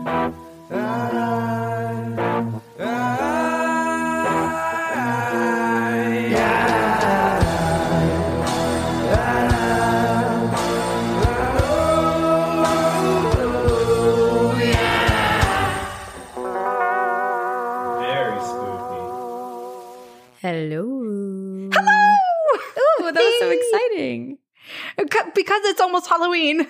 Very spooky. Hello. Hello! Ooh, that was so exciting. Because it's almost Halloween.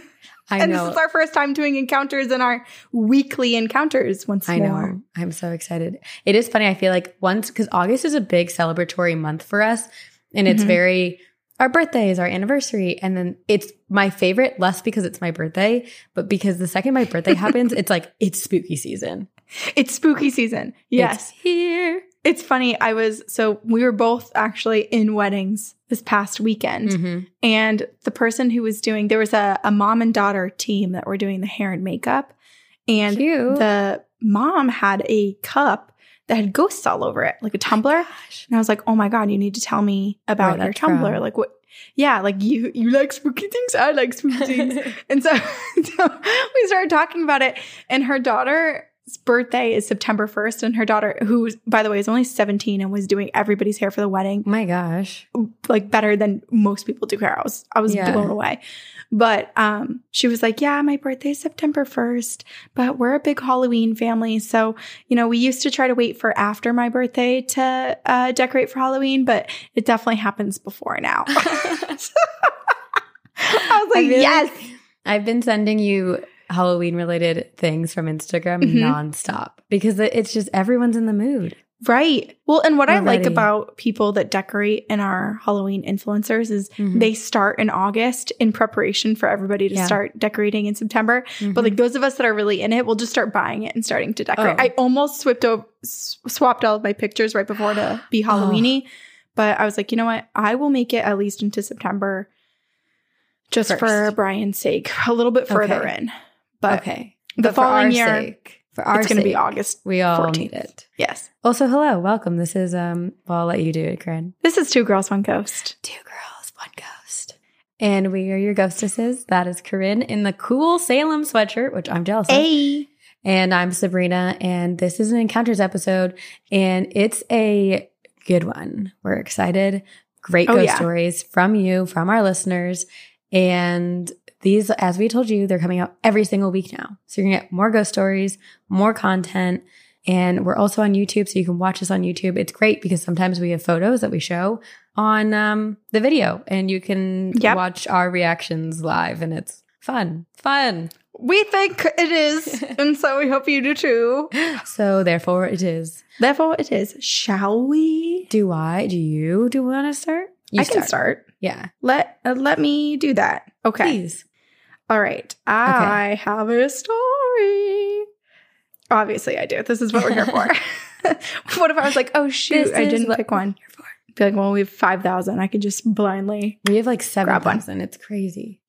I and know. this is our first time doing encounters in our weekly encounters once I more. know. I'm so excited. It is funny. I feel like once, because August is a big celebratory month for us, and it's Mhm. very our birthday is our anniversary, and then it's my favorite less because it's my birthday, but because the second my birthday happens, it's like it's spooky season. It's spooky season. Yes. It's here. It's funny. I was, so we were both actually in weddings this past weekend. Mhm. And the person who was doing, there was a, a mom and daughter team that were doing the hair and makeup. And Cute. the mom had a cup that had ghosts all over it, like a tumbler. Gosh. And I was like, "Oh my god, you need to tell me about Where your tumbler. from. Like what? Yeah, like you you like spooky things. I like spooky things." and so, so we started talking about it. And her daughter's birthday is September first, and her daughter, who by the way is only seventeen and was doing everybody's hair for the wedding, my gosh. like better than most people do hair. I was I was Yeah. blown away. But um she was like, "Yeah, my birthday is September 1st, but we're a big Halloween family, so, you know, we used to try to wait for after my birthday to uh decorate for Halloween, but it definitely happens before now." I was like, feel "Yes." I've been sending you Halloween related things from Instagram Mhm. nonstop because it's just everyone's in the mood. Right. Well, and what I like Already. about people that decorate and our Halloween influencers is Mhm. they start in August in preparation for everybody to Yeah. start decorating in September. But Mhm. like those of us that are really in it, we'll just start buying it and starting to decorate. Oh. I almost swapped over, swapped all of my pictures right before to be Halloweeny, but I was like, you know what? I will make it at least into September, just for Brian's sake, a little bit further Okay. in. But okay. the But for our following year, sake, for our it's going to be August. We all 14th. need it. Yes, Also, hello, welcome. This is um. Well, I'll let you do it, Corinne. this is two girls, one ghost. Two girls, one ghost, and we are your ghostesses. That is Corinne in the cool Salem sweatshirt, which I'm jealous of. Hey, And I'm Sabrina, and this is an Encounters episode, and it's a good one. We're excited. Great Oh, ghost yeah. stories from you, from our listeners. And these, as we told you, they're coming out every single week now. So you're going to get more ghost stories, more content. And we're also on YouTube, so you can watch us on YouTube. It's great because sometimes we have photos that we show on um, the video, and you can Yep. watch our reactions live, and it's fun. Fun. we think it is, and so we hope you do too. So therefore, it is. Therefore, it is. Shall we? Do I? Do you? Do you want to start? You I can start. Yeah. Let uh, let me do that. Okay. Please. All right. I have a story. Obviously, I do. This is what we're here for. what if I was like, oh, shoot, This I didn't pick one? Be like, well, we have 5,000. I could just blindly. We have like seven Grab one. thousand. It's crazy.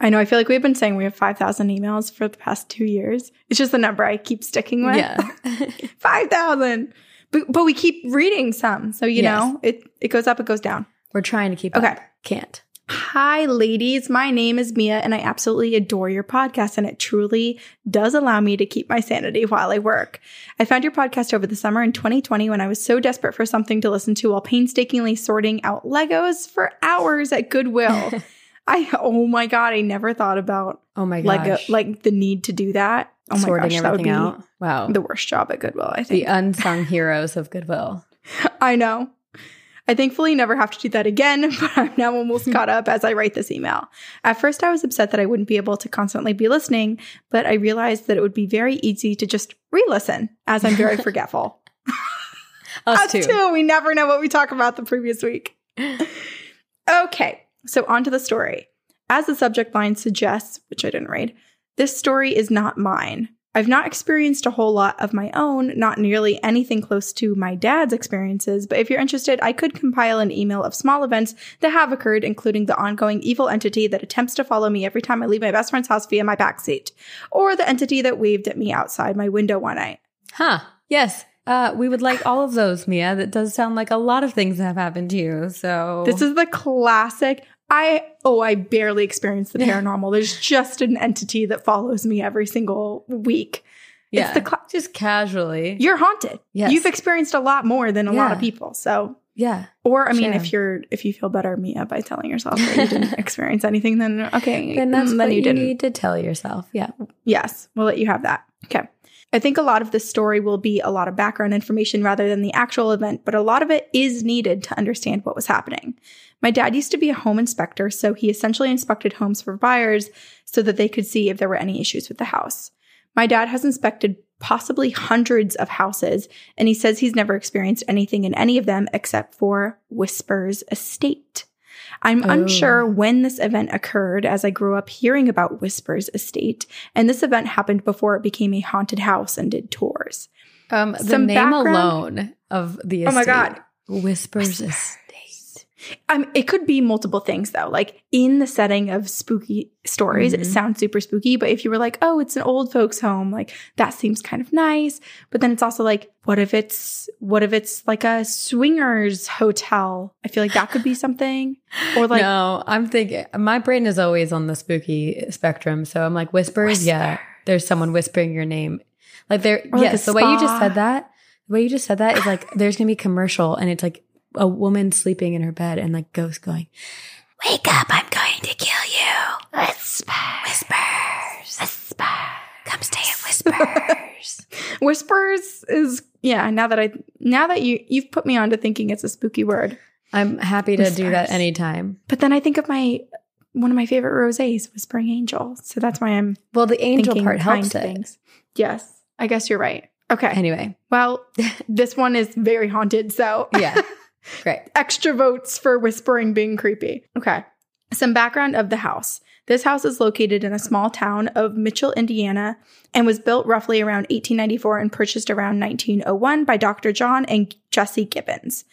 I know. I feel like we've been saying we have 5,000 emails for the past two years. It's just the number I keep sticking with. Yeah. 5,000. But, but we keep reading some. So, you Yes. know, it, it goes up, it goes down. We're trying to keep it. Okay. up. Can't. Hi, ladies. My name is Mia, and I absolutely adore your podcast, and it truly does allow me to keep my sanity while I work. I found your podcast over the summer in 2020 when I was so desperate for something to listen to while painstakingly sorting out Legos for hours at Goodwill. I, oh my God, I never thought about Oh my Lego, gosh. like the need to do that. Oh my sorting gosh, everything out. Wow. the worst job at Goodwill, I think. The unsung heroes of Goodwill. I know. I thankfully never have to do that again, but I'm now almost caught up as I write this email. At first, I was upset that I wouldn't be able to constantly be listening, but I realized that it would be very easy to just re listen as I'm very forgetful. Us, Us too. too. We never know what we talk about the previous week. Okay, so on to the story. As the subject line suggests, which I didn't read, this story is not mine. I've not experienced a whole lot of my own, not nearly anything close to my dad's experiences, but if you're interested, I could compile an email of small events that have occurred, including the ongoing evil entity that attempts to follow me every time I leave my best friend's house via my backseat, or the entity that waved at me outside my window one night. Huh. Yes. Uh, we would like all of those, Mia. That does sound like a lot of things that have happened to you. So This is the classic. I oh, I barely experience the paranormal. There's just an entity that follows me every single week. Yeah. It's the cla- just casually. you're haunted. Yes. You've experienced a lot more than a lot of people. So yeah. or I mean, Sure. if you're if you feel better, Mia, by telling yourself that you didn't experience anything, then okay, Then that's mm, what you, didn't. need to tell yourself. Yeah. Yes, we'll let you have that. Okay. I think a lot of this story will be a lot of background information rather than the actual event, but a lot of it is needed to understand what was happening. My dad used to be a home inspector, so he essentially inspected homes for buyers so that they could see if there were any issues with the house. My dad has inspected possibly hundreds of houses, and he says he's never experienced anything in any of them except for Whispers Estate. I'm Oh. unsure when this event occurred as I grew up hearing about Whispers Estate, and this event happened before it became a haunted house and did tours. Um, the Some name background- alone of the Oh my estate. God. Whispers, Whispers estate. Um, it could be multiple things though. Like in the setting of spooky stories, Mhm. it sounds super spooky. But if you were like, oh, it's an old folks' home, like that seems kind of nice. But then it's also like, what if it's what if it's like a swingers hotel? I feel like that could be something. Or like no, I'm thinking my brain is always on the spooky spectrum. So I'm like whispers. Yeah, there's someone whispering your name. Like there, like yes. the way you just said that, the way you just said that is like there's gonna be commercial, and it's like a woman sleeping in her bed, and like ghost going, "Wake up! I'm going to kill you." whisper, Whispers, whisper. Come stay at whispers. whispers is yeah. Now that I now that you you've put me on to thinking it's a spooky word. I'm happy to do that anytime. But then I think of my one of my favorite rosés, Whispering Angel. So that's why I'm Well, the angel part helps it. things. Yes, I guess you're right. Okay. Anyway, Well, this one is very haunted, so yeah, great. extra votes for whispering being creepy. Okay. Some background of the house. This house is located in a small town of Mitchell, Indiana, and was built roughly around 1894 and purchased around 1901 by Dr. John and Jessie Gibbons.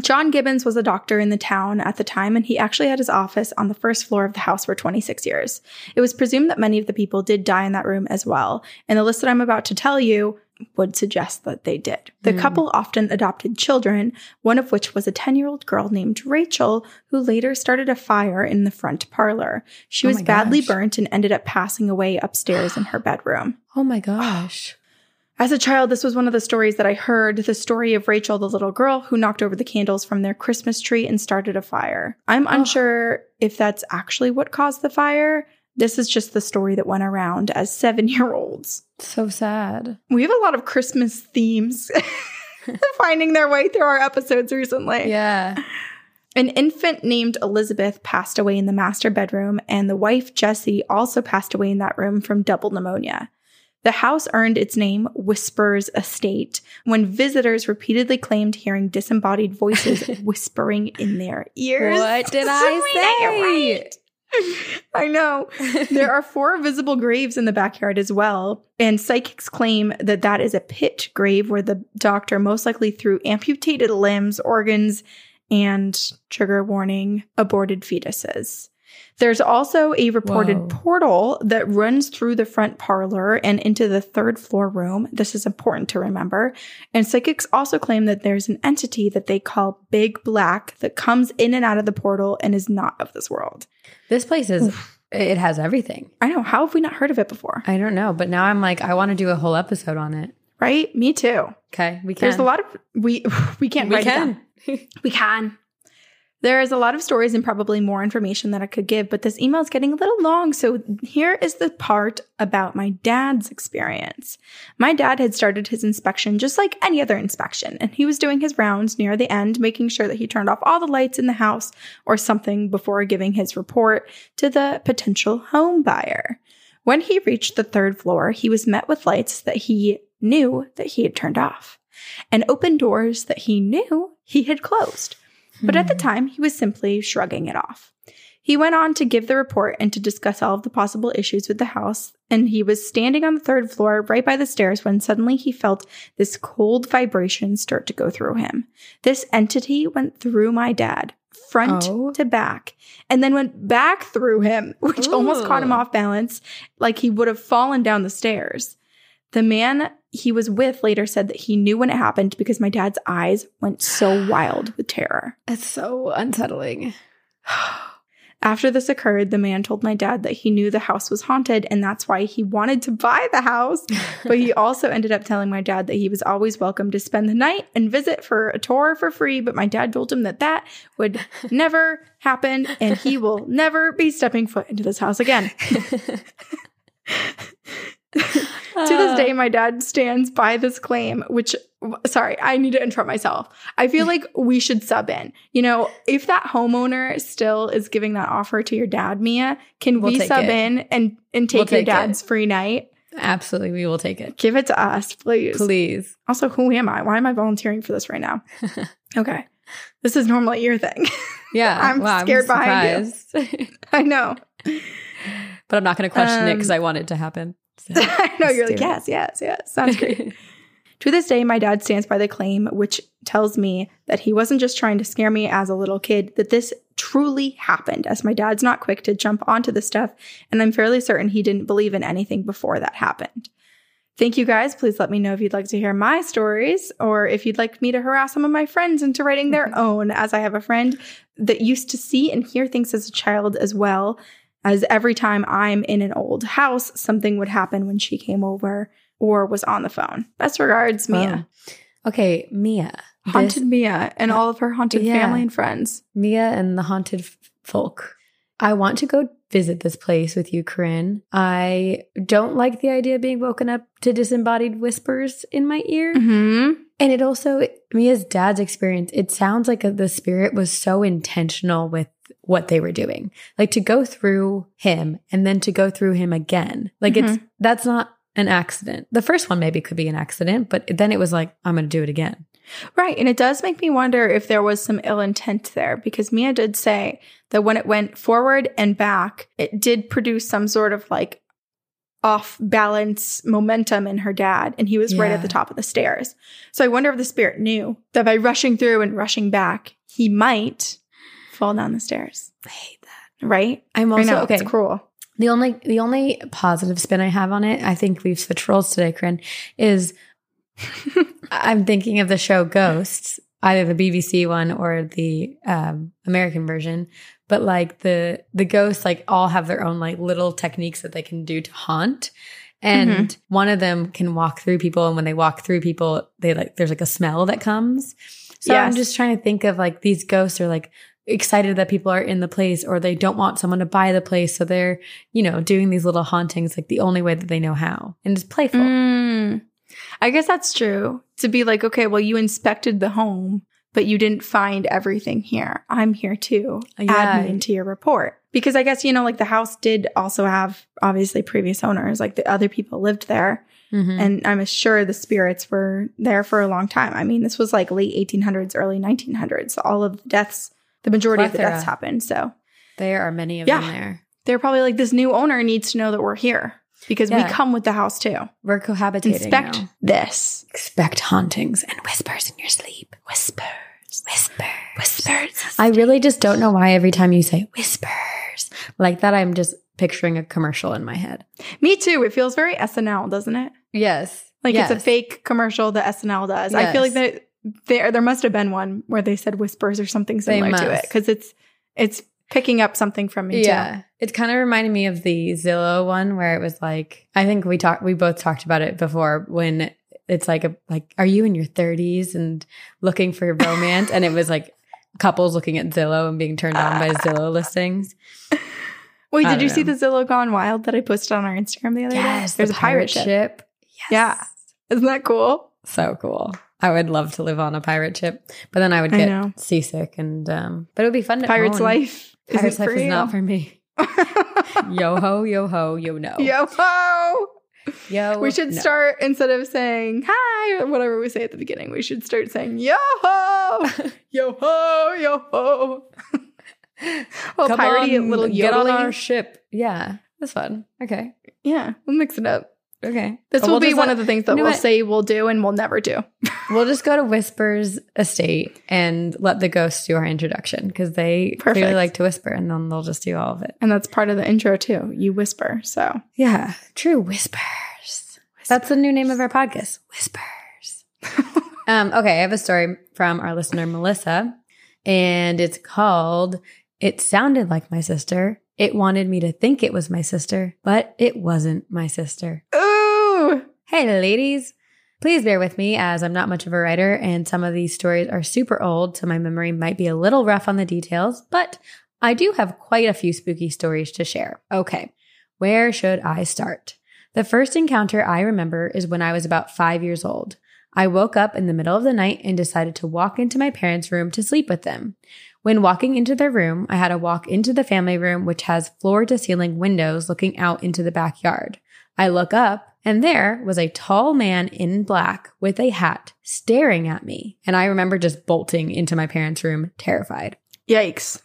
John Gibbons was a doctor in the town at the time, and he actually had his office on the first floor of the house for 26 years. It was presumed that many of the people did die in that room as well, and the list that I'm about to tell you would suggest that they did. The Hmm. couple often adopted children, one of which was a 10 year old girl named Rachel, who later started a fire in the front parlor. She Oh was badly gosh. burnt and ended up passing away upstairs in her bedroom. Oh my gosh. As a child, this was one of the stories that I heard the story of Rachel, the little girl who knocked over the candles from their Christmas tree and started a fire. I'm Oh. unsure if that's actually what caused the fire. This is just the story that went around as seven year olds. So sad. We have a lot of Christmas themes finding their way through our episodes recently. Yeah. An infant named Elizabeth passed away in the master bedroom, and the wife, Jessie, also passed away in that room from double pneumonia. The house earned its name Whispers Estate when visitors repeatedly claimed hearing disembodied voices whispering in their ears. What did I say? right. I know. there are four visible graves in the backyard as well, and psychics claim that that is a pit grave where the doctor most likely threw amputated limbs, organs, and trigger warning aborted fetuses. There's also a reported Whoa. portal that runs through the front parlor and into the third floor room. This is important to remember. And psychics also claim that there's an entity that they call Big Black that comes in and out of the portal and is not of this world. This place is, it has everything. I know. How have we not heard of it before? I don't know, but now I'm like, I want to do a whole episode on it. Right? Me too. Okay. We can. There's a lot of we we can't We write it down. can. We can. There is a lot of stories and probably more information that I could give, but this email is getting a little long. So here is the part about my dad's experience. My dad had started his inspection just like any other inspection, and he was doing his rounds near the end, making sure that he turned off all the lights in the house or something before giving his report to the potential home buyer. When he reached the third floor, he was met with lights that he knew that he had turned off and open doors that he knew he had closed. But at the hmm. time, he was simply shrugging it off. He went on to give the report and to discuss all of the possible issues with the house. And he was standing on the third floor right by the stairs when suddenly he felt this cold vibration start to go through him. This entity went through my dad, front Oh. to back, and then went back through him, which almost caught him off balance, like he would have fallen down the stairs. The man he was with later said that he knew when it happened because my dad's eyes went so wild with terror. It's so unsettling. After this occurred, the man told my dad that he knew the house was haunted and that's why he wanted to buy the house. but he also ended up telling my dad that he was always welcome to spend the night and visit for a tour for free. But my dad told him that that would never happen and he will never be stepping foot into this house again. to this day, my dad stands by this claim, which, sorry, I need to interrupt myself. I feel like we should sub in. You know, if that homeowner still is giving that offer to your dad, Mia, can We'll we sub it. in and, and take We'll your take it. dad's free night? Absolutely, we will take it. Give it to us, please. Please. Also, who am I? Why am I volunteering for this right now? okay. This is normally your thing. Yeah. I'm scared behind surprised. I know. but I'm not going to question it Um, because I want it to happen. So. I know. You're like, it. yes, yes, yes. Sounds great. To this day, my dad stands by the claim, which tells me that he wasn't just trying to scare me as a little kid, that this truly happened, as my dad's not quick to jump onto the stuff, and I'm fairly certain he didn't believe in anything before that happened. Thank you guys. Please let me know if you'd like to hear my stories or if you'd like me to harass some of my friends into writing their own, as I have a friend that used to see and hear things as a child as well. As every time I'm in an old house, something would happen when she came over or was on the phone. Best regards, Mia. Okay, Mia. Haunted This- Mia and all of her haunted Yeah. family and friends. Mia and the haunted f- folk. I want to go visit this place with you, Corinne. I don't like the idea of being woken up to disembodied whispers in my ear. Mm-hmm. And it also, Mia's dad's experience, it sounds like the spirit was so intentional with what they were doing. Like to go through him and then to go through him again. Like it's, mm-hmm. that's not an accident. The first one maybe could be an accident, but then it was like, I'm going to do it again. Right. And it does make me wonder if there was some ill intent there because Mia did say that when it went forward and back, it did produce some sort of like off balance momentum in her dad. And he was right at the top of the stairs. So I wonder if the spirit knew that by rushing through and rushing back, he might fall down the stairs. I hate that. Right? I'm also, know. okay. It's cruel. The only the only positive spin I have on it, I think we've switched roles today, Corinne, is I'm thinking of the show Ghosts, either the BBC one or the um, American version. But like the the ghosts, like all have their own like little techniques that they can do to haunt. And one of them can walk through people, and when they walk through people, they like there's like a smell that comes. So I'm just trying to think of like these ghosts are like excited that people are in the place or they don't want someone to buy the place. So they're, you know, doing these little hauntings like the only way that they know how. And it's playful. Mm. I guess that's true. To be like, okay, well, you inspected the home, but you didn't find everything here. I'm here too. Yeah. Add me into your report. Because I guess, you know, like the house did also have obviously previous owners, like the other people lived there. Mhm. And I'm sure the spirits were there for a long time. I mean, this was like late 1800s, early 1900s. All of the deaths, the majority of the deaths happened. So there are many of Yeah. them there. they're probably like, this new owner needs to know that we're here because we come with the house too. We're cohabitating. Inspect now. this. Expect hauntings and whispers in your sleep. Whispers. Whisper. Whispers. I really just don't know why every time you say whispers like that, I'm just picturing a commercial in my head. Me too. It feels very SNL, doesn't it? Yes. Like Yes. it's a fake commercial that SNL does. I feel like that there there must have been one where they said whispers or something similar to it because it's it's picking up something from me Yeah. It kind of reminded me of the Zillow one where it was like, I think we talked, we both talked about it before when it's like, a, like, are you in your 30s and looking for your romance? and it was like couples looking at Zillow and being turned on by Zillow listings. Wait, did you don't see the Zillow Gone Wild that I posted on our Instagram the other day? There's the a pirate ship. Yes. Yeah. Isn't that cool? So cool. I would love to live on a pirate ship, but then I would get know. seasick and, um, but it would be fun to Pirate's life. Pirate's life is not for me. Yo ho, yo ho, yo no. Yo ho! Yo. We should no. start instead of saying hi or whatever we say at the beginning. We should start saying yo ho, yo ho, yo ho. well, piratey, on, little get on our ship. Yeah, that's fun. Okay, Yeah, we'll mix it up. Okay. This But will we'll be one let- of the things that you know we'll what? say we'll do and we'll never do. We'll just go to Whispers Estate and let the ghosts do our introduction because they Perfect. clearly like to whisper, and then they'll just do all of it. And that's part of the intro too. You whisper. So Yeah, true whispers. That's the new name of our podcast. Whispers. um, okay, I have a story from our listener Melissa, and it's called It sounded like my sister. It wanted me to think it was my sister, but it wasn't my sister. Ooh. Hey, ladies. Please bear with me as I'm not much of a writer and some of these stories are super old, so my memory might be a little rough on the details, but I do have quite a few spooky stories to share. Okay, where should I start? The first encounter I remember is when I was about five years old. I woke up in the middle of the night and decided to walk into my parents' room to sleep with them. When walking into their room, I had to walk into the family room, which has floor to ceiling windows looking out into the backyard. I look up and there was a tall man in black with a hat staring at me. And I remember just bolting into my parents' room, terrified. Yikes.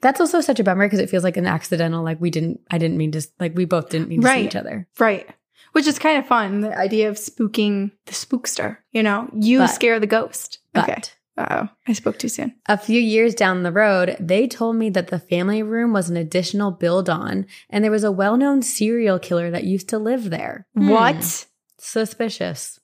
That's also such a bummer because it feels like an accidental, like we didn't, I didn't mean to, like we both didn't mean to see each other. Right. Which is kind of fun. The idea of spooking the spookster. You know, you But- scare the ghost. But okay. Uh oh. I spoke too soon. A few years down the road, they told me that the family room was an additional build on and there was a well known serial killer that used to live there. Hmm. What? Suspicious.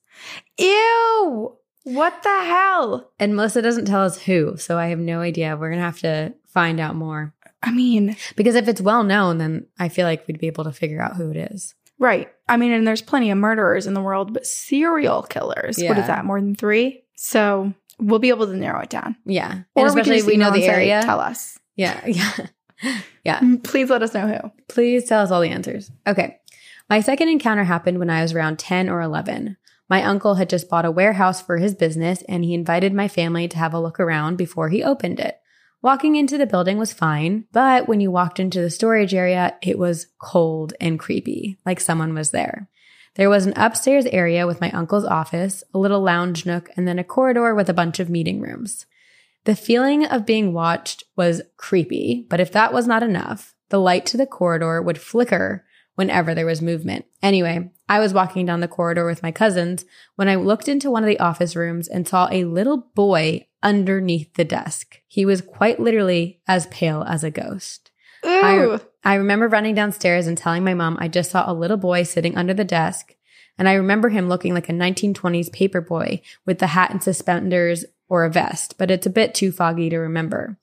Ew. What the hell? And Melissa doesn't tell us who, so I have no idea. We're going to have to find out more. I mean, Because if it's well known, then I feel like we'd be able to figure out who it is. right. I mean, and there's plenty of murderers in the world, but serial killers. What Yeah. is that? More than three? So we'll be able to narrow it down. Yeah. And Or especially we, can we know the area. Tell us. Yeah. Yeah. yeah. Mm, please let us know who. Please tell us all the answers. Okay. My second encounter happened when I was around 10 or 11. My uncle had just bought a warehouse for his business and he invited my family to have a look around before he opened it. Walking into the building was fine, but when you walked into the storage area, it was cold and creepy, like someone was there. There was an upstairs area with my uncle's office, a little lounge nook, and then a corridor with a bunch of meeting rooms. The feeling of being watched was creepy, but if that was not enough, the light to the corridor would flicker whenever there was movement. Anyway, I was walking down the corridor with my cousins when I looked into one of the office rooms and saw a little boy underneath the desk. He was quite literally as pale as a ghost. Ooh. I remember running downstairs and telling my mom I just saw a little boy sitting under the desk. And I remember him looking like a 1920s paper boy with the hat and suspenders or a vest, but it's a bit too foggy to remember.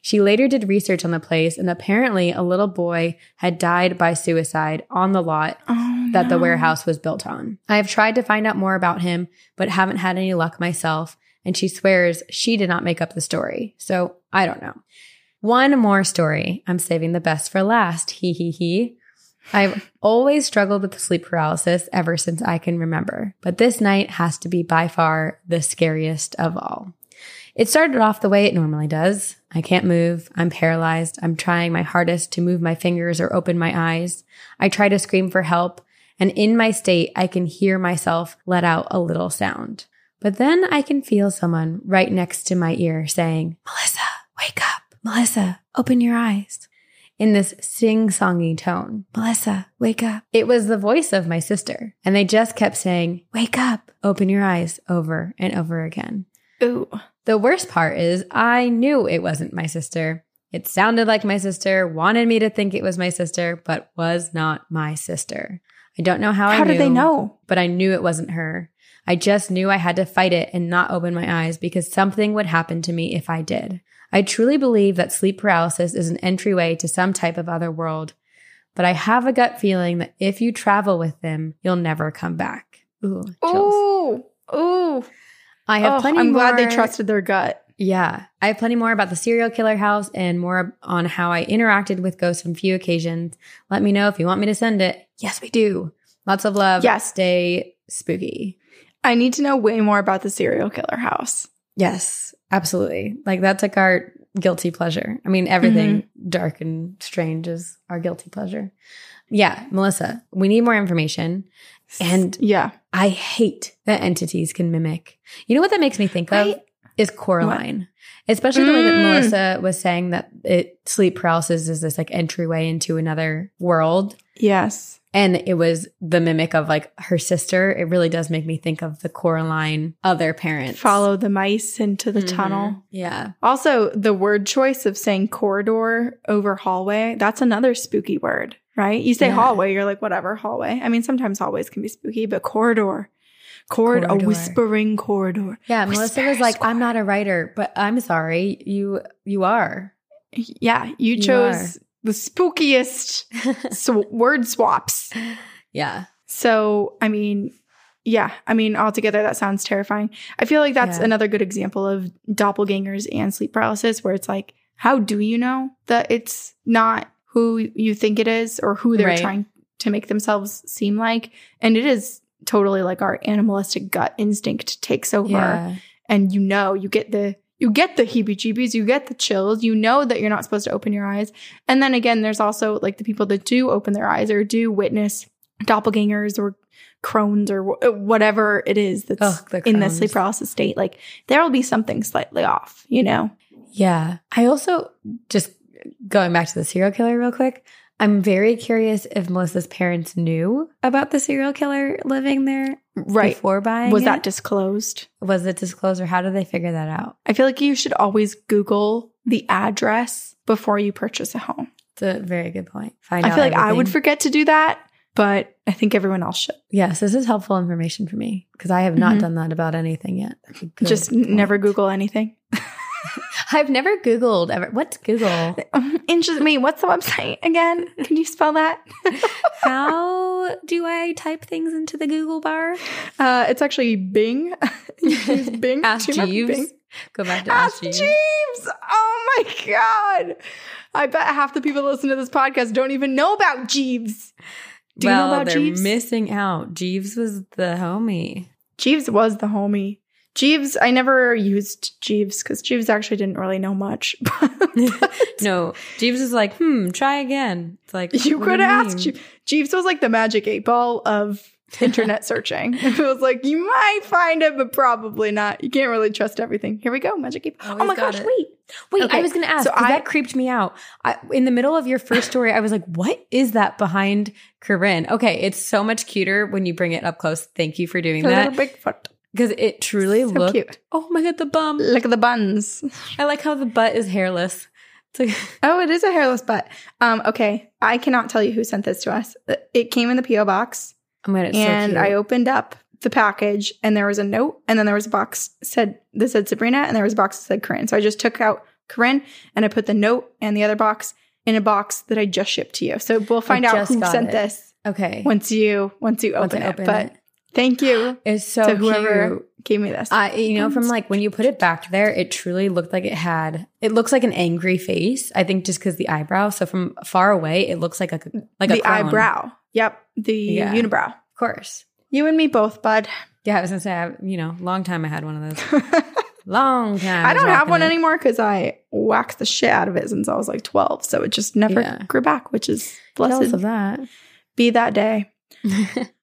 She later did research on the place, and apparently a little boy had died by suicide on the lot oh, that the warehouse was built on. I have tried to find out more about him, but haven't had any luck myself. And she swears she did not make up the story. So I don't know. One more story. I'm saving the best for last. He he he. I've always struggled with sleep paralysis ever since I can remember, but this night has to be by far the scariest of all. It started off the way it normally does. I can't move. I'm paralyzed. I'm trying my hardest to move my fingers or open my eyes. I try to scream for help. And in my state, I can hear myself let out a little sound. But then I can feel someone right next to my ear saying, Melissa, wake up. Melissa, open your eyes. In this sing songy tone, Melissa, wake up. It was the voice of my sister. And they just kept saying, wake up, open your eyes over and over again. Ooh. The worst part is I knew it wasn't my sister. It sounded like my sister, wanted me to think it was my sister, but was not my sister. I don't know how, I How did they know? but I knew it wasn't her. I just knew I had to fight it and not open my eyes because something would happen to me if I did. I truly believe that sleep paralysis is an entryway to some type of other world, but I have a gut feeling that if you travel with them, you'll never come back. Ooh, chills. Ooh. Ooh. I have Oh, plenty I'm glad they trusted their gut. Yeah, I have plenty more about the serial killer house and more on how I interacted with ghosts on a few occasions. Let me know if you want me to send it. Yes, we do. Lots of love. Yes. Stay spooky. I need to know way more about the serial killer house. Yes, absolutely. Like that's like our guilty pleasure. I mean, everything Mm-hmm. dark and strange is our guilty pleasure. Yeah, Melissa, we need more information. And yeah. I hate that entities can mimic. You know what that makes me think of? Right. Is Coraline. Especially the way that Mm. Melissa was saying that it sleep paralysis is this like entryway into another world. Yes. And it was the mimic of like her sister. It really does make me think of the Coraline other parents. Follow the mice into the Mhm. tunnel. Yeah. Also, the word choice of saying corridor over hallway, that's another spooky word, right? You say Yeah. hallway, you're like, whatever, hallway. I mean, sometimes hallways can be spooky, but corridor, Cord- a Corridor. whispering corridor. Yeah. Melissa was like, I'm not a writer, but I'm sorry. You, you are. Yeah, you You chose the spookiest sw- word swaps. yeah. So, I mean, yeah, I mean, altogether, that sounds terrifying. I feel like that's Yeah. another good example of doppelgangers and sleep paralysis, where it's like, how do you know that it's not who you think it is or who they're Right. trying to make themselves seem like? And it is totally like our animalistic gut instinct takes over Yeah. and you know you get the you get the heebie-jeebies you get the chills you know that you're not supposed to open your eyes and then again there's also like the people that do open their eyes or do witness doppelgangers or crones or whatever it is that's Ugh, in the sleep paralysis state like there will be something slightly off you know Yeah. I also just going back to the serial killer real quick. I'm very curious if Melissa's parents knew about the serial killer living there right before buying. was it. that disclosed was it disclosed or how did they figure that out? i feel like you should always google the address before you purchase a home It's a very good point. Find i feel like i would forget to do that but i think everyone else should yes, this is helpful information for me because I have not Mhm. done that about anything yet. That's a good just point. never google anything I've never Googled ever. What's Google? Interest me. What's the website again? Can you spell that? How do I type things into the Google bar? Uh, it's actually Bing. Use Bing. Ask Jeeves. Bing? Go back to Ask Ask Jeeves. Jeeves. Oh my god! I bet half the people that listen to this podcast don't even know about Jeeves. Do well, you know about they're Jeeves? missing out. Jeeves was the homie. Jeeves was the homie. Jeeves, I never used Jeeves because Jeeves actually didn't really know much. no, Jeeves is like, hmm, try again. It's like you could ask? Jeeves. Jeeves was like the magic eight ball of internet searching. It was like you might find it, but probably not. You can't really trust everything. Here we go, magic eight. Always oh my gosh, it. wait. Wait, Okay, I was going to ask. So I- that creeped me out. I, in the middle of your first story, I was like, "What is that behind Corinne?" Okay, it's so much cuter when you bring it up close. Thank you for doing A that little Bigfoot. Because it truly So looked. cute. Oh my god, the bum! Look at the buns. I like how the butt is hairless. It's like Oh, it is a hairless butt. Um, okay. I cannot tell you who sent this to us. It came in the P.O. box. oh my god, it's and so I opened up the package and there was a note and then there was a box said that said Sabrina and there was a box that said Corinne. So I just took out Corinne and I put the note and the other box in a box that I just shipped to you. So we'll find out who sent it. this okay. once you once you open, I it. open but it. Thank you It's so to whoever cute. gave me this. I, you know, from like when you put it back there, it truly looked like it had. It looks like an angry face. I think just because the eyebrow. So from far away, it looks like a like a the crown. eyebrow. Yep. The Yeah. unibrow. Of course. You and me both, bud. Yeah, I was gonna say, I, you know, long time I had one of those. Long time. I don't have one it. anymore because I waxed the shit out of it since I was like 12. So it just never Yeah. grew back, which is Jealous blessed of that. be that day.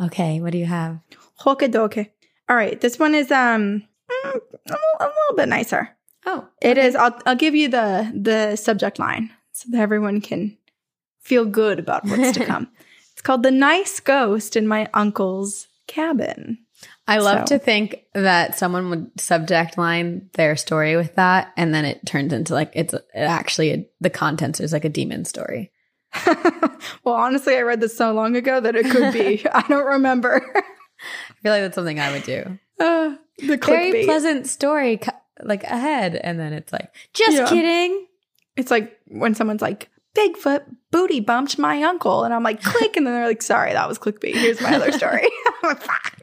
okay, what do you have? Hokadoke. All right. This one is um mm, a little, bit nicer. Oh, It is. I'll I'll give you the the subject line so that everyone can feel good about what's to come. it's called The Nice Ghost in My Uncle's Cabin. I love So- to think that someone would subject line their story with that, and then it turns into like it's actually a, the contents is like a demon story. well, honestly, I read this so long ago that it could be. I don't remember. I feel like that's something I would do. Uh, the Very clickbait. pleasant story, like ahead, and then it's like, just Yeah. kidding. It's like when someone's like, Bigfoot booty bumped my uncle. And I'm like, click. And then they're like, sorry, that was clickbait. Here's my other story. I'm like, "Fuck."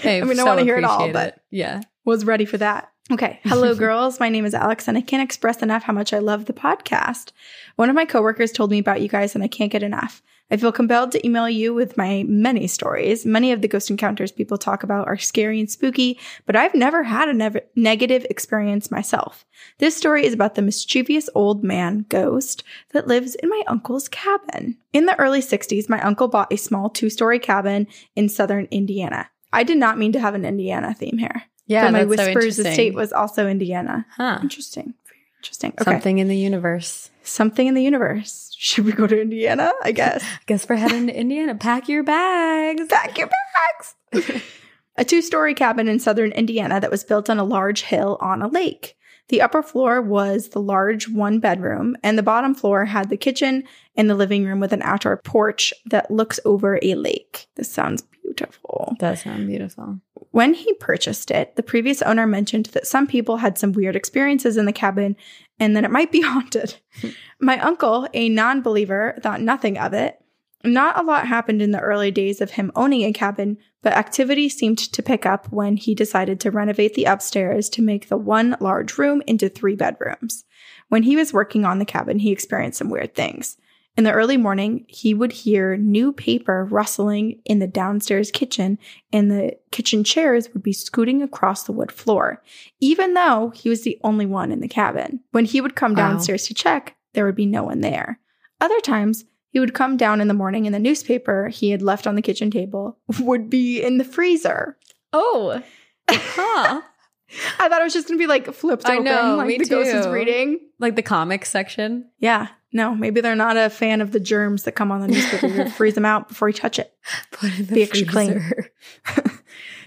Hey, I mean, I wanna hear it all, appreciate but- yeah. was ready for that. Okay. Hello, girls. My name is Alex, and I can't express enough how much I love the podcast. One of my coworkers told me about you guys, and I can't get enough. I feel compelled to email you with my many stories. Many of the ghost encounters people talk about are scary and spooky, but I've never had a negative experience myself. This story is about the mischievous old man ghost that lives in my uncle's cabin. In the early 60s, my uncle bought a small two story cabin in southern Indiana. I did not mean to have an Indiana theme here. Yeah, but my so Whispers interesting. estate was also Indiana. huh. Interesting. Very interesting. Okay. Something. Something in the universe. Something in the universe. Should we go to Indiana? I guess. I Guess we're heading to Indiana. Pack your bags. Pack your bags. a two story cabin in southern Indiana that was built on a large hill on a lake. The upper floor was the large one bedroom, and the bottom floor had the kitchen and the living room with an outdoor porch that looks over a lake. This sounds beautiful. Does sound beautiful. When he purchased it, the previous owner mentioned that some people had some weird experiences in the cabin and that it might be haunted. My uncle, a non believer, thought nothing of it. Not a lot happened in the early days of him owning a cabin, but activity seemed to pick up when he decided to renovate the upstairs to make the one large room into three bedrooms. When he was working on the cabin, he experienced some weird things. In the early morning, he would hear new paper rustling in the downstairs kitchen, and the kitchen chairs would be scooting across the wood floor, even though he was the only one in the cabin. When he would come Wow. downstairs to check, there would be no one there. Other times, he would come down in the morning and the newspaper he had left on the kitchen table would be in the freezer. Oh. Huh. I thought it was just gonna be like flipped I open, know, like the ghost is reading. like the comics section. Yeah, no, maybe they're not a fan of the germs that come on the newspaper. you freeze them out before you touch it. Put in the Be extra clean. freezer.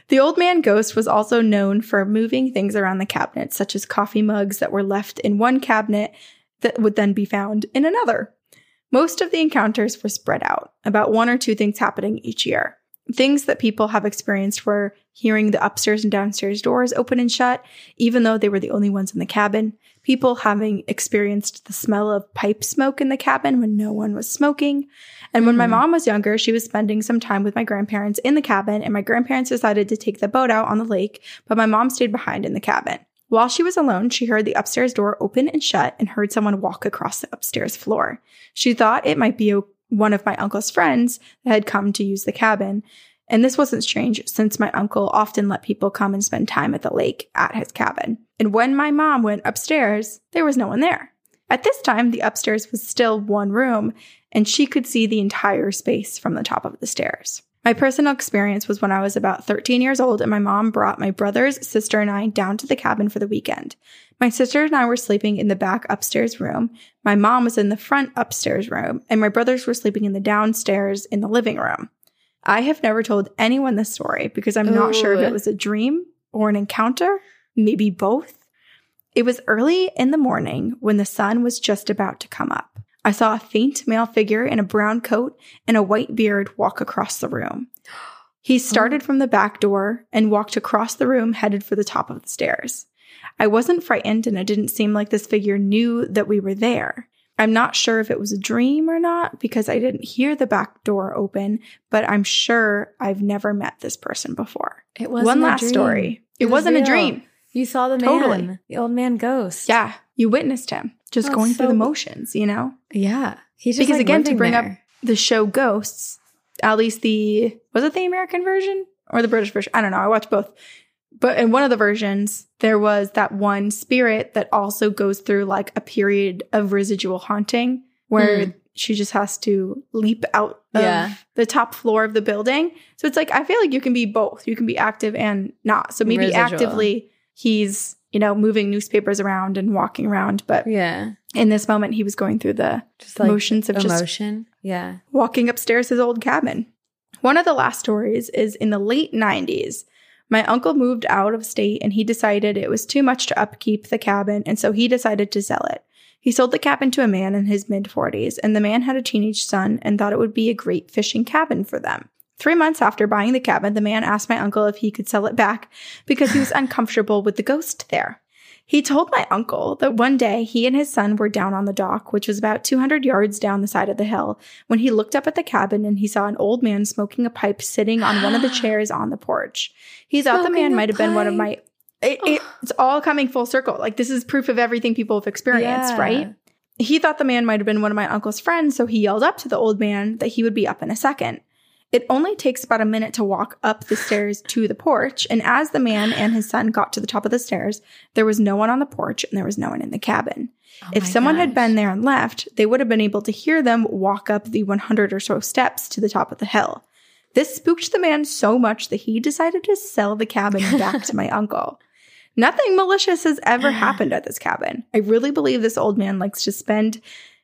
The old man ghost was also known for moving things around the cabinet, such as coffee mugs that were left in one cabinet that would then be found in another. Most of the encounters were spread out, about one or two things happening each year. Things that people have experienced were hearing the upstairs and downstairs doors open and shut, even though they were the only ones in the cabin. People having experienced the smell of pipe smoke in the cabin when no one was smoking. And when my Hmm. mom was younger, she was spending some time with my grandparents in the cabin, and my grandparents decided to take the boat out on the lake, but my mom stayed behind in the cabin. While she was alone, she heard the upstairs door open and shut and heard someone walk across the upstairs floor. She thought it might be one of my uncle's friends that had come to use the cabin. And this wasn't strange since my uncle often let people come and spend time at the lake at his cabin. And when my mom went upstairs, there was no one there. At this time, the upstairs was still one room, and she could see the entire space from the top of the stairs. My personal experience was when I was about 13 years old, and my mom brought my brothers, sister, and I down to the cabin for the weekend. My sister and I were sleeping in the back upstairs room. My mom was in the front upstairs room, and my brothers were sleeping in the downstairs in the living room. I have never told anyone this story because I'm not sure if it was a dream or an encounter, maybe both. It was early in the morning when the sun was just about to come up. I saw a faint male figure in a brown coat and a white beard walk across the room. He started from the back door and walked across the room, headed for the top of the stairs. I wasn't frightened, and it didn't seem like this figure knew that we were there. I'm not sure if it was a dream or not because I didn't hear the back door open, but I'm sure I've never met this person before. It was One last story. It, was wasn't a dream. You saw the man, Totally. the old man ghost. Yeah, you witnessed him just That's going through the motions, you know? yeah. He's just Because like, again, to bring up the show Ghosts, at least the was it the American version or the British version? I don't know. I watched both. But in one of the versions, there was that one spirit that also goes through like a period of residual haunting where Hmm. she just has to leap out of Yeah. the top floor of the building. So it's like I feel like you can be both. You can be active and not. So maybe Residual. actively he's, you know, moving newspapers around and walking around, but Yeah. in this moment he was going through the Just like motions of just emotion. Yeah. walking upstairs his old cabin. One of the last stories is in the late 90s. My uncle moved out of state and he decided it was too much to upkeep the cabin, and so he decided to sell it. He sold the cabin to a man in his mid 40s, and the man had a teenage son and thought it would be a great fishing cabin for them. Three months after buying the cabin, the man asked my uncle if he could sell it back because he was uncomfortable with the ghost there. He told my uncle that one day he and his son were down on the dock, which was about 200 yards down the side of the hill, when he looked up at the cabin and he saw an old man smoking a pipe sitting on one of the chairs on the porch. He thought the man might have been one of my. It, it- it's all coming full circle. Like, this is proof of everything people have experienced, Yeah. right? He thought the man might have been one of my uncle's friends, so he yelled up to the old man that he would be up in a second. It only takes about a minute to walk up the stairs to the porch, and as the man and his son got to the top of the stairs, there was no one on the porch and there was no one in the cabin. Oh if someone had been there and left, they would have been able to hear them walk up the 100 or so steps to the top of the hill. This spooked the man so much that he decided to sell the cabin back to my uncle. Nothing malicious has ever happened at this cabin. I really believe this old man likes to spend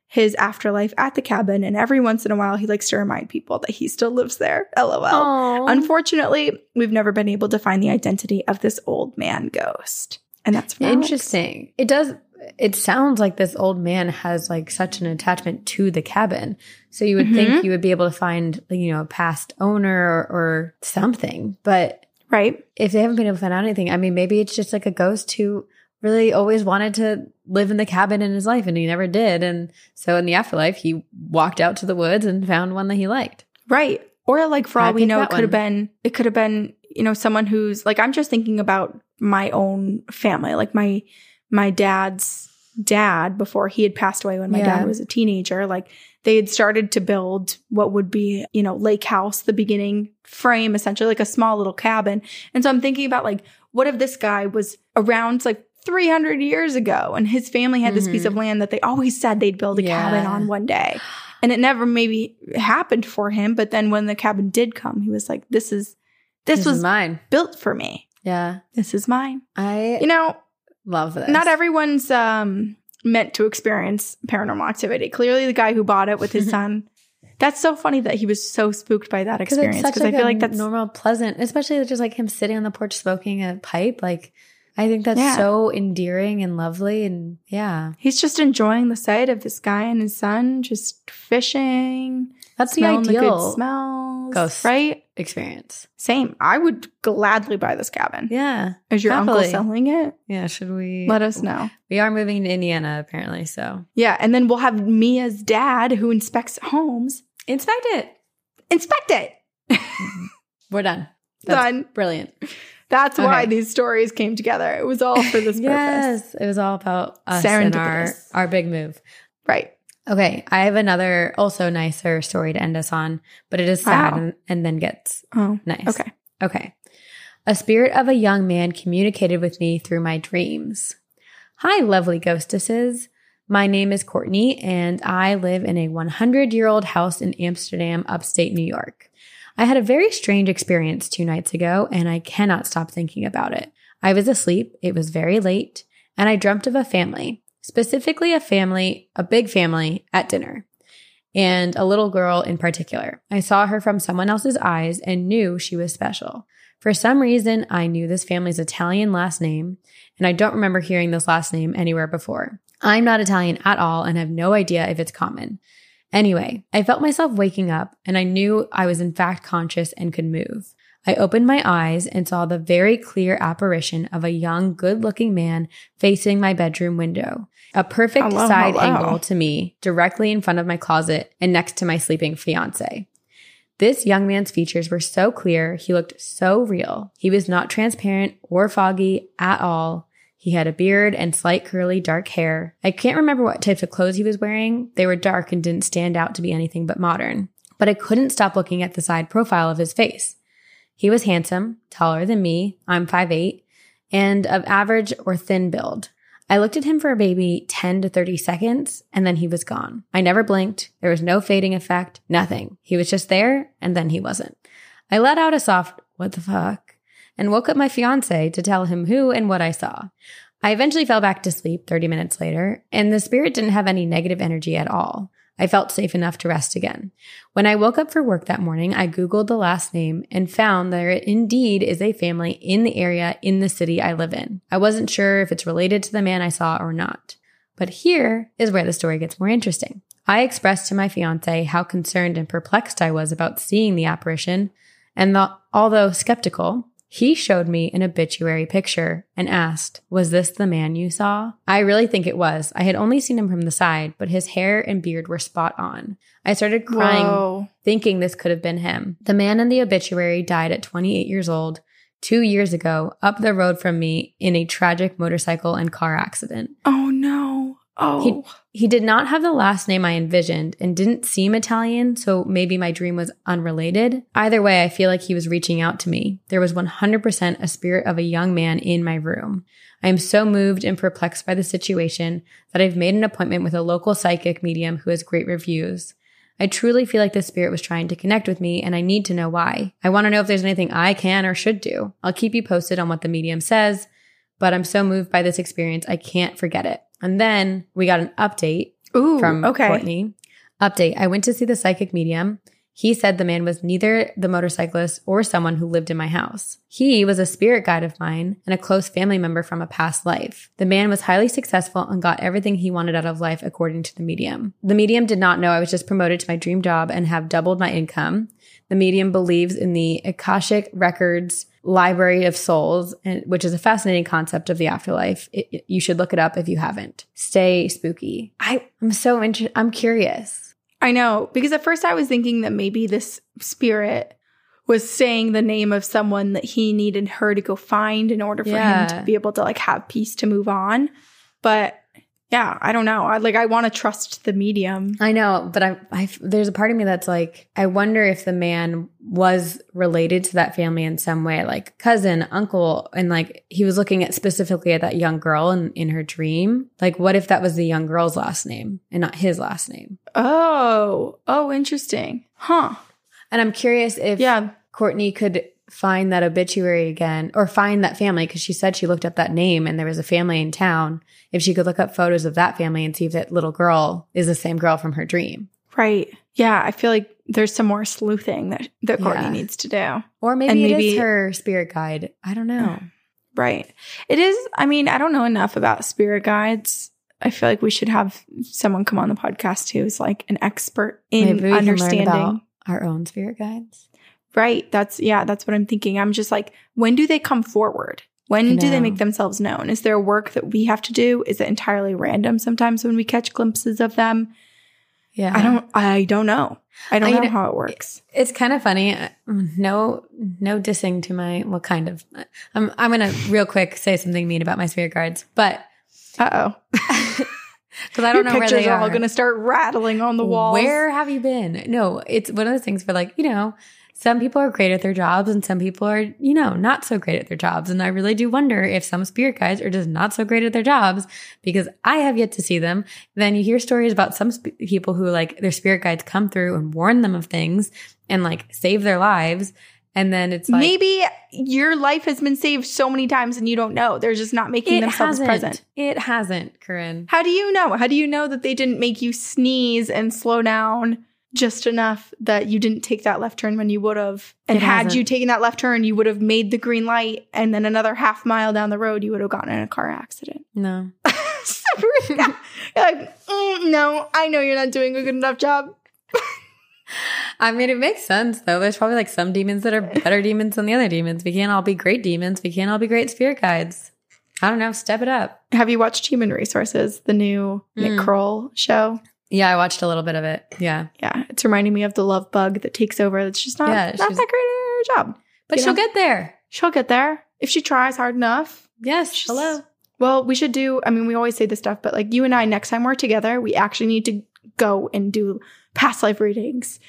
his afterlife at the cabin, and every once in a while, he likes to remind people that he still lives there. LOL. Aw. Unfortunately, we've never been able to find the identity of this old man ghost. And that's. Interesting. It does. It sounds like this old man has like such an attachment to the cabin. So you would Mhm. think you would be able to find, like, you know, a past owner or, or something. But Right. if they haven't been able to find out anything, I mean, maybe it's just like a ghost who really always wanted to live in the cabin in his life and he never did. And so in the afterlife, he walked out to the woods and found one that he liked. Right. Or like for I all we know, it could have been it could have been, you know, someone who's like I'm just thinking about my own family. Like my my dad's dad before he had passed away when my Yeah. dad was a teenager, like they had started to build what would be, you know, lake house, the beginning frame, essentially like a small little cabin. And so I'm thinking about like, what if this guy was around like 300 years ago and his family had this piece Mhm. of land that they always said they'd build a cabin on one day and it never maybe happened for him but then when the cabin did come he was like this is this, is was mine. built for me Yeah. this is mine I you know love this. not everyone's um meant to experience paranormal activity clearly the guy who bought it with his son that's so funny that he was so spooked by that experience because like i feel like that's normal, pleasant, especially just like him sitting on the porch smoking a pipe. Like, I think that's Yeah. so endearing and lovely. And yeah, he's just enjoying the sight of this guy and his son just fishing that's the the, ideal good smells ghost. right experience. same i would gladly buy this cabin Yeah. is your happily. uncle selling it Yeah. Should we let us know We are moving to Indiana apparently. So Yeah, and then we'll have Mia's dad who inspects homes inspect it. inspect it. We're done. That's Done. brilliant. That's why Okay. these stories came together. It was all for this purpose. yes. It was all about us and our, our big move. Right. Okay. I have another also nicer story to end us on, but it is sad Wow. and, and then gets Oh, nice. okay. Okay. A spirit of a young man communicated with me through my dreams. Hi, lovely ghostesses. My name is Courtney, and I live in a 100 year old house in Amsterdam, upstate New York. I had a very strange experience two nights ago, and I cannot stop thinking about it. I was asleep, it was very late, and I dreamt of a family, specifically a family, a big family, at dinner and a little girl in particular. I saw her from someone else's eyes and knew she was special. For some reason, I knew this family's Italian last name, and I don't remember hearing this last name anywhere before. I'm not Italian at all and have no idea if it's common. Anyway, I felt myself waking up and I knew I was in fact conscious and could move. I opened my eyes and saw the very clear apparition of a young, good looking man facing my bedroom window. A perfect oh, Hello, side hello. angle to me, directly in front of my closet and next to my sleeping fiance. This young man's features were so clear, he looked so real. He was not transparent or foggy at all. He had a beard and slight curly dark hair. I can't remember what types of clothes he was wearing. They were dark and didn't stand out to be anything but modern. But I couldn't stop looking at the side profile of his face. He was handsome, taller than me, I'm 5'8, and of average or thin build. I looked at him for maybe 10 to 30 seconds and then he was gone. I never blinked. There was no fading effect, nothing. He was just there and then he wasn't. I let out a soft, what the fuck, and woke up my fiance to tell him who and what I saw. I eventually fell back to sleep 30 minutes later, and the spirit didn't have any negative energy at all. I felt safe enough to rest again. When I woke up for work that morning, I Googled the last name and found there indeed is a family in the area in the city I live in. I wasn't sure if it's related to the man I saw or not. But here is where the story gets more interesting. I expressed to my fiance how concerned and perplexed I was about seeing the apparition, and the, although skeptical, he showed me an obituary picture and asked, Was this the man you saw? I really think it was. I had only seen him from the side, but his hair and beard were spot on. I started crying, Whoa. thinking this could have been him. The man in the obituary died at 28 years old, two years ago, up the road from me in a tragic motorcycle and car accident. Oh no. Oh. He did not have the last name I envisioned and didn't seem Italian, so maybe my dream was unrelated. Either way, I feel like he was reaching out to me. There was 100% a spirit of a young man in my room. I am so moved and perplexed by the situation that I've made an appointment with a local psychic medium who has great reviews. I truly feel like the spirit was trying to connect with me and I need to know why. I want to know if there's anything I can or should do. I'll keep you posted on what the medium says, but I'm so moved by this experience, I can't forget it. And then we got an update Ooh. from okay. Courtney. Update. I went to see the psychic medium. He said the man was neither the motorcyclist or someone who lived in my house. He was a spirit guide of mine and a close family member from a past life. The man was highly successful and got everything he wanted out of life according to the medium. The medium did not know I was just promoted to my dream job and have doubled my income. The medium believes in the Akashic Records Library of Souls, and, which is a fascinating concept of the afterlife. It, it- you should look it up if you haven't. Stay spooky. I, I'm so interested. I'm curious. I know because at first I was thinking that maybe this spirit was saying the name of someone that he needed her to go find in order for him to be able to like have peace to move on. But yeah, I don't know. I like I want to trust the medium. I know, but I, I, there's a part of me that's like, I wonder if the man was related to that family in some way, like cousin, uncle, and like he was looking at specifically at that young girl in, in her dream. Like, what if that was the young girl's last name and not his last name? Oh, oh, interesting. Huh. And I'm curious if Yeah. Courtney could find that obituary again or find that family because she said she looked up that name and there was a family in town. If she could look up photos of that family and see if that little girl is the same girl from her dream. Right. Yeah. I feel like there's some more sleuthing that, that Courtney Yeah. needs to do. Or maybe, And it maybe- is her spirit guide. I don't know. Right. It is. I mean, I don't know enough about spirit guides. I feel like we should have someone come on the podcast who's like an expert in Maybe we can learn understanding. our own spirit guides. Right. That's, yeah, that's what I'm thinking. I'm just like, when do they come forward? When do they make themselves known? Is there work that we have to do? Is it entirely random sometimes when we catch glimpses of them? Yeah. I don't, I don't know. I don't I know know- how it works. It's kind of funny. Uh, No, no dissing to my, well, kind of. I'm, I'm going to real quick say something mean about my spirit guides, but Uh oh. because I don't know where they are are. all going to start rattling on the wall. Where have you been? No, it's one of those things where like, you know, some people are great at their jobs and some people are, you know, not so great at their jobs. And I really do wonder if some spirit guides are just not so great at their jobs because I have yet to see them. Then you hear stories about some sp- people who like their spirit guides come through and warn them of things and like save their lives. And then it's like, Maybe your life has been saved so many times and you don't know. They're just not making themselves hasn't. present. It hasn't, Corinne. How do you know? How do you know that they didn't make you sneeze and slow down just enough that you didn't take that left turn when you would have? And It had hasn't. you taken that left turn, you would have made the green light, and then another half mile down the road, you would have gotten in a car accident. No. You're like, "Mm, no, I know you're not doing a good enough job. I mean, it makes sense though. There's probably like some demons that are better demons than the other demons. We can't all be great demons. We can't all be great spirit guides. I don't know. Step it up. Have you watched Human Resources, the new Nick Mm. Kroll show? Yeah, I watched a little bit of it. Yeah. Yeah, it's reminding me of the love bug that takes over. That's just not, Yeah, not that great at her job. But she'll know? get there. She'll get there if she tries hard enough. Yes. Hello. Well, we should do. I mean, we always say this stuff, but like you and I, next time we're together, we actually need to go and do past life readings,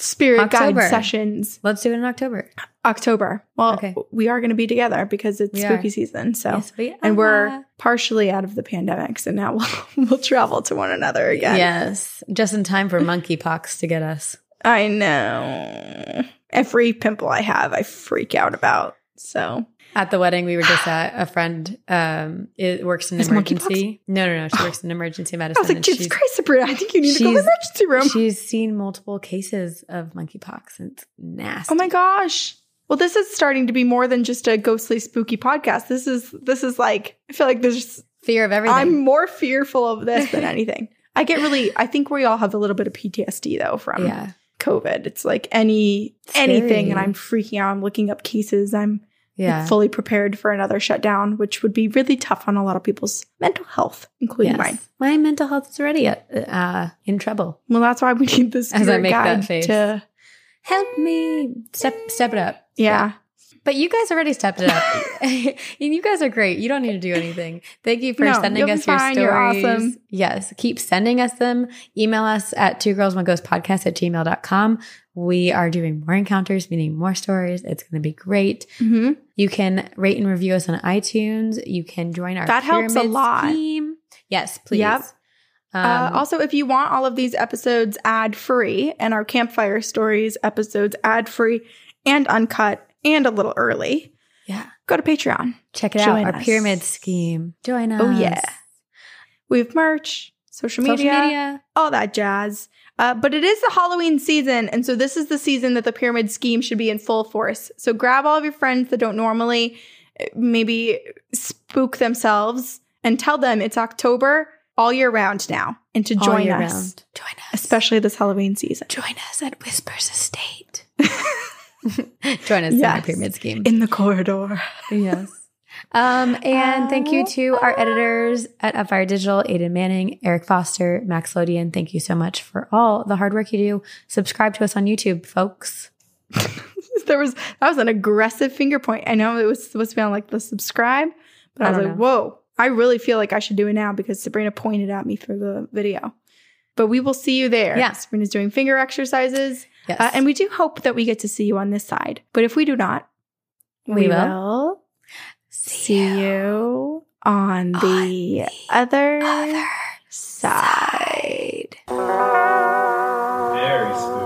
spirit October. guide sessions. Let's do it in October. October. Well, Okay. we are going to be together because it's We spooky are. season. So, Yes, we and we're partially out of the pandemic, so now we'll we'll travel to one another again. Yes. Just in time for monkeypox to get us. I know. Every pimple I have, I freak out about. So, At the wedding we were just at, a friend um it works in Has emergency. No, no, no. She works in emergency medicine. I was like, Jesus she's- Christ, Sabrina, I think you need to go to the emergency room. She's seen multiple cases of monkeypox. It's nasty. Oh my gosh. Well, this is starting to be more than just a ghostly spooky podcast. This is this is like I feel like there's Fear of everything. I'm more fearful of this than anything. I get really I think we all have a little bit of PTSD though from yeah. COVID. It's like any Scary. anything and I'm freaking out. I'm looking up cases. I'm Yeah. fully prepared for another shutdown, which would be really tough on a lot of people's mental health, including Yes. mine. My mental health is already uh, in trouble. Well, that's why we need this As I make that guide face. to Help me. Step step it up. yeah. But you guys already stepped it up. and you guys are great. You don't need to do anything. Thank you for No, sending us your fine. stories. Awesome. Yes. Keep sending us them. Email us at two girls one ghost podcast at gmail.com. We are doing more encounters, meaning more stories. It's going to be great. hmm You can rate and review us on iTunes. You can join our That helps a lot. scheme. Yes, please. Yep. Um, uh, also, if you want all of these episodes ad free and our campfire stories episodes ad free and uncut and a little early, yeah. go to Patreon. Check it Join out. Our us. pyramid scheme. Join us. Oh, yeah. We have merch, social Social media, media. all that jazz. Uh, but it is the Halloween season. And so this is the season that the pyramid scheme should be in full force. So grab all of your friends that don't normally uh, maybe spook themselves and tell them it's October all year round now and to All join us, round. Join us. especially this Halloween season. join us at Whispers Estate. join us in our pyramid scheme. In the corridor. yes. Um, and thank you to our editors at Upfire Digital, Aiden Manning, Eric Foster, Max Lodian. Thank you so much for all the hard work you do. Subscribe to us on YouTube, folks. there was that was an aggressive finger point. I know it was supposed to be on like the subscribe, but I, I was like, know. whoa, I really feel like I should do it now because Sabrina pointed at me for the video. But we will see you there. Yeah. Sabrina's doing finger exercises. Yes. Uh, and we do hope that we get to see you on this side. But if we do not, we, we will. will. see, you, you on, on the, the, other, other side. side. Very.